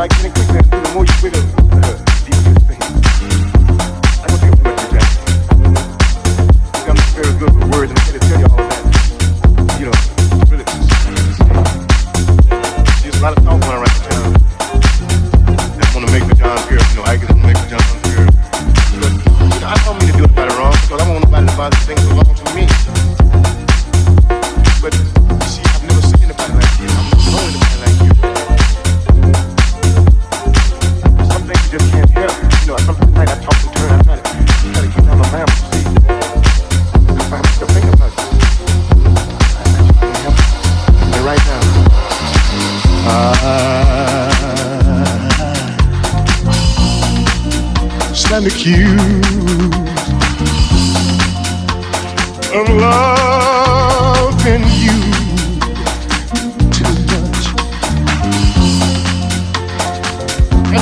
like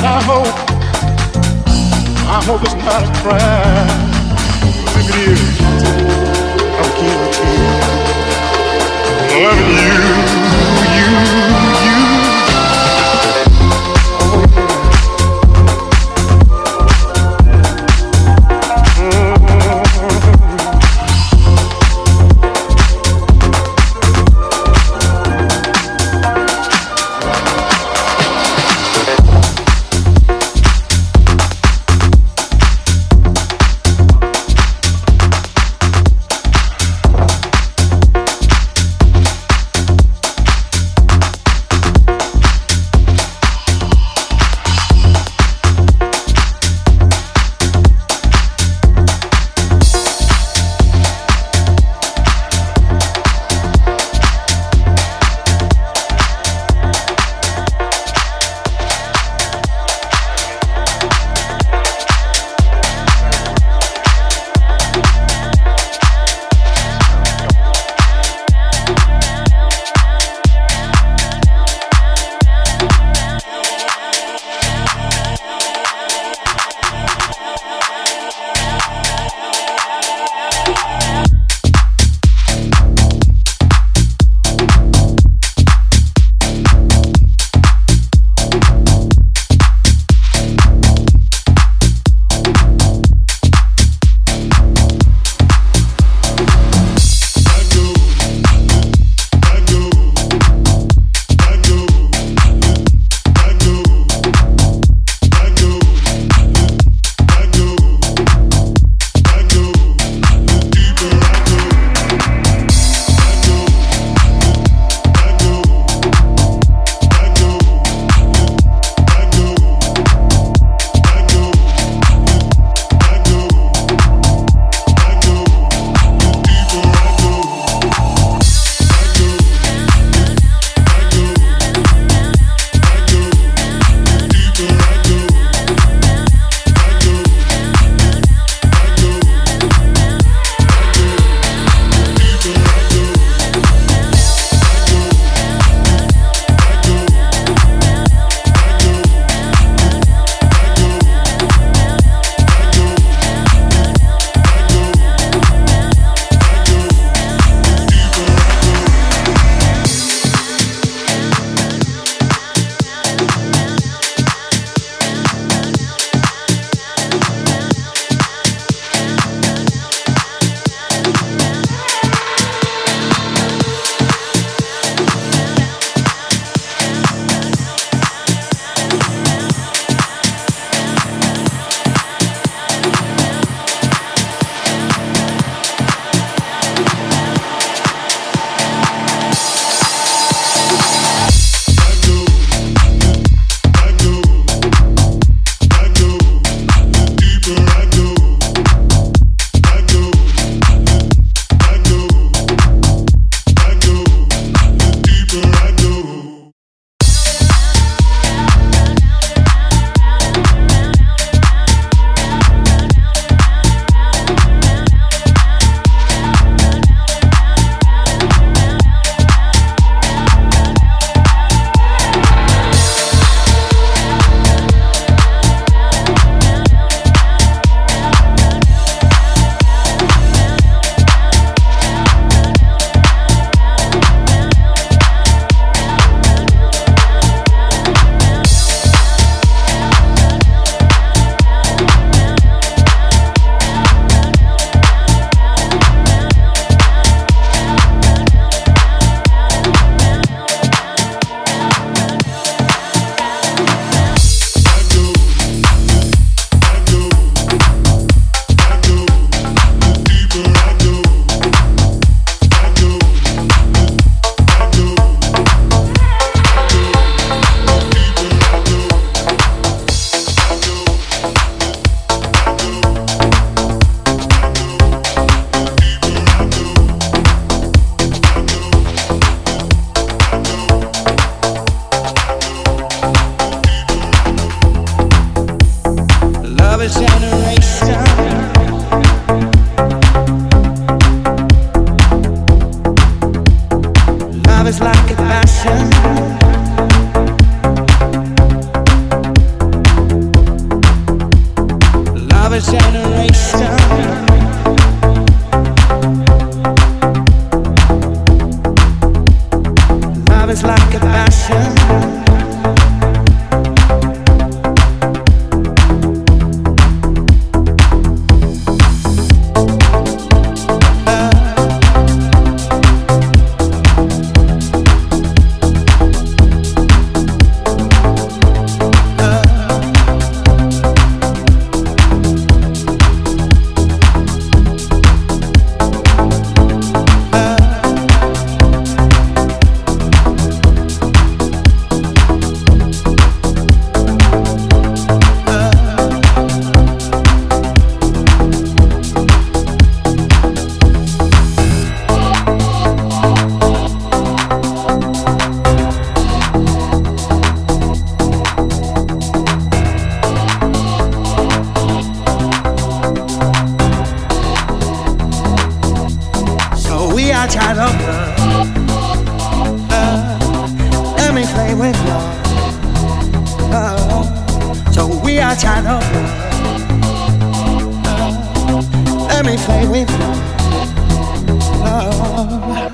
I hope, I hope it's not a crime. If it is, I'm. Loving you, you. love is like a passion. So we are China. Let me play with love.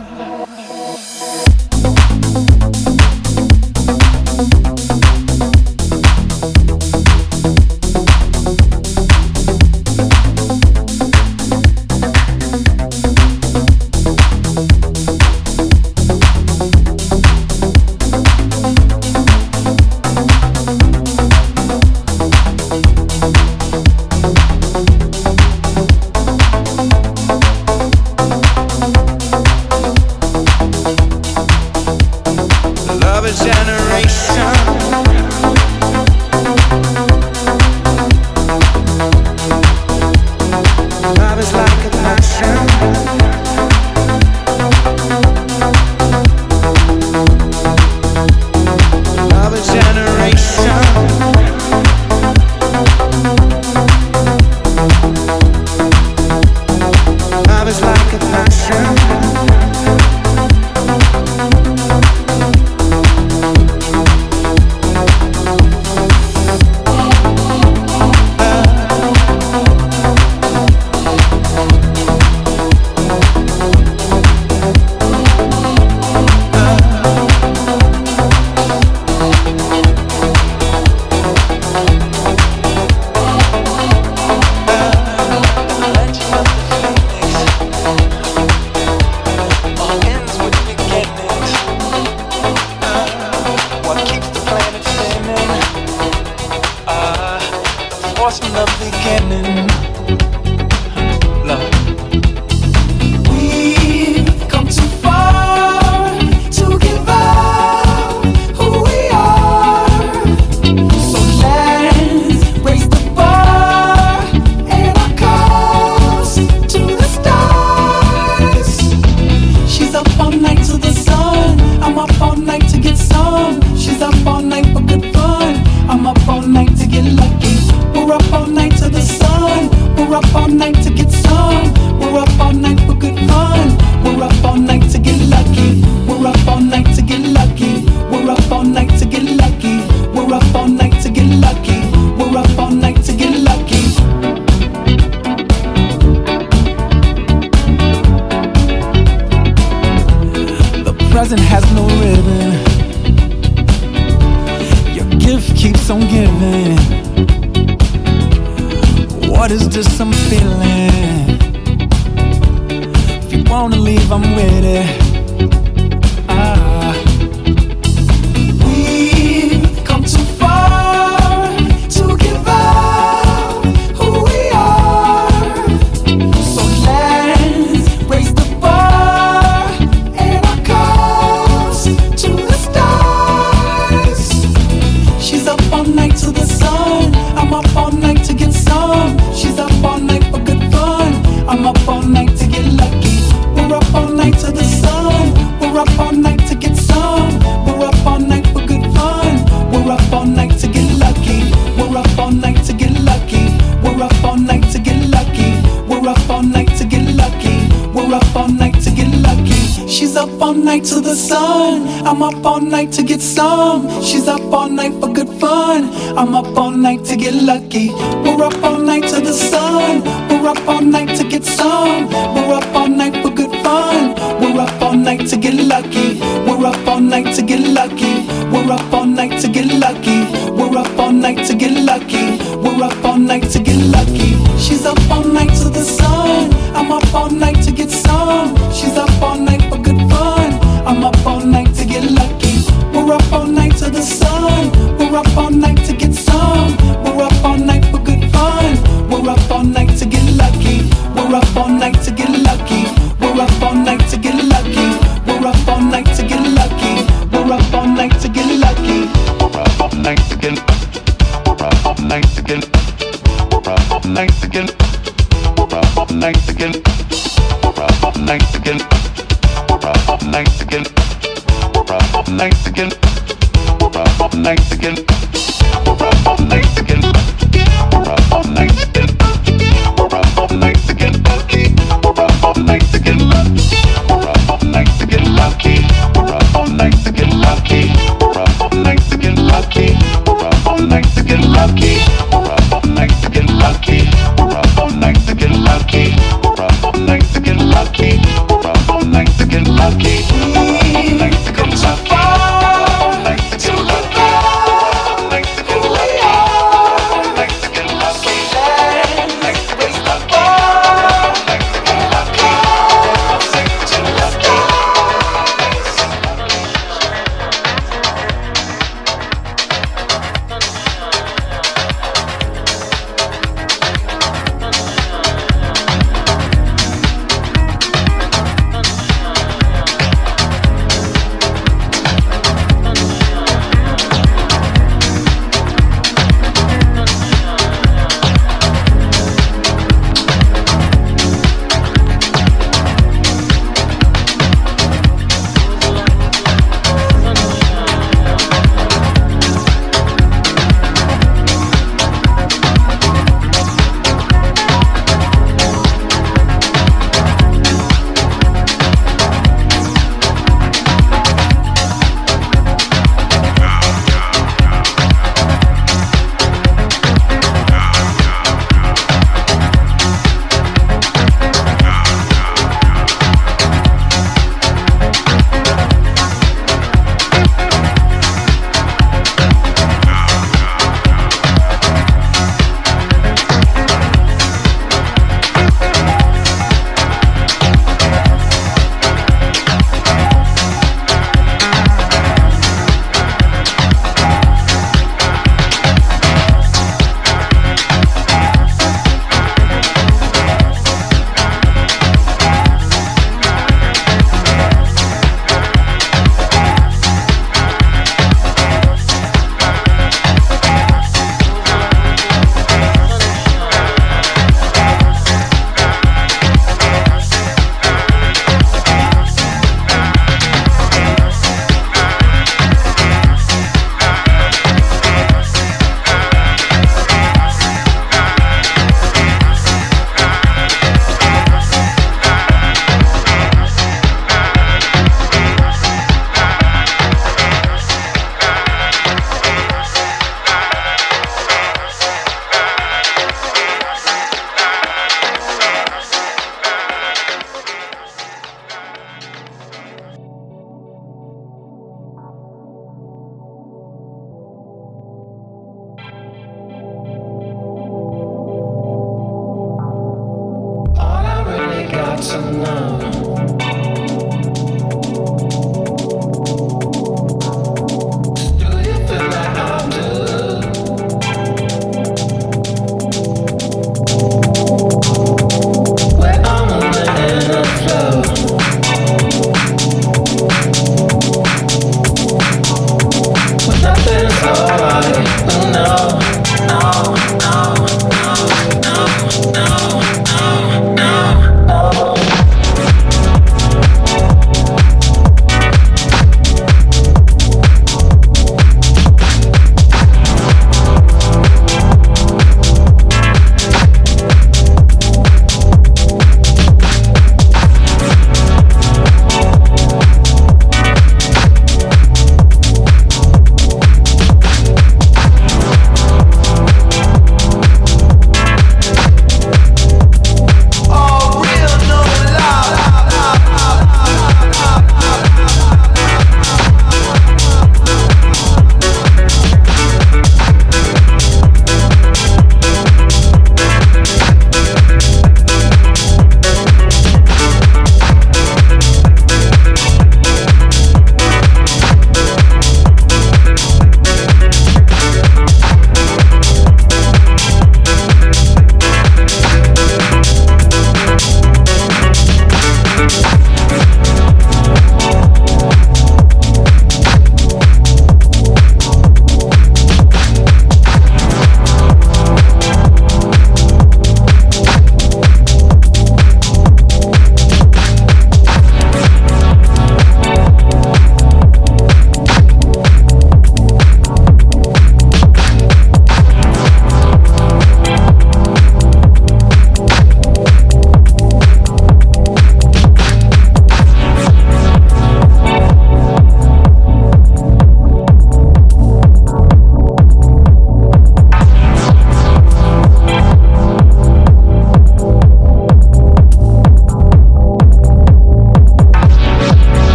up all night to get some. She's up all night for good fun. I'm up all night to get lucky. We're up all night to the sun. We're up all night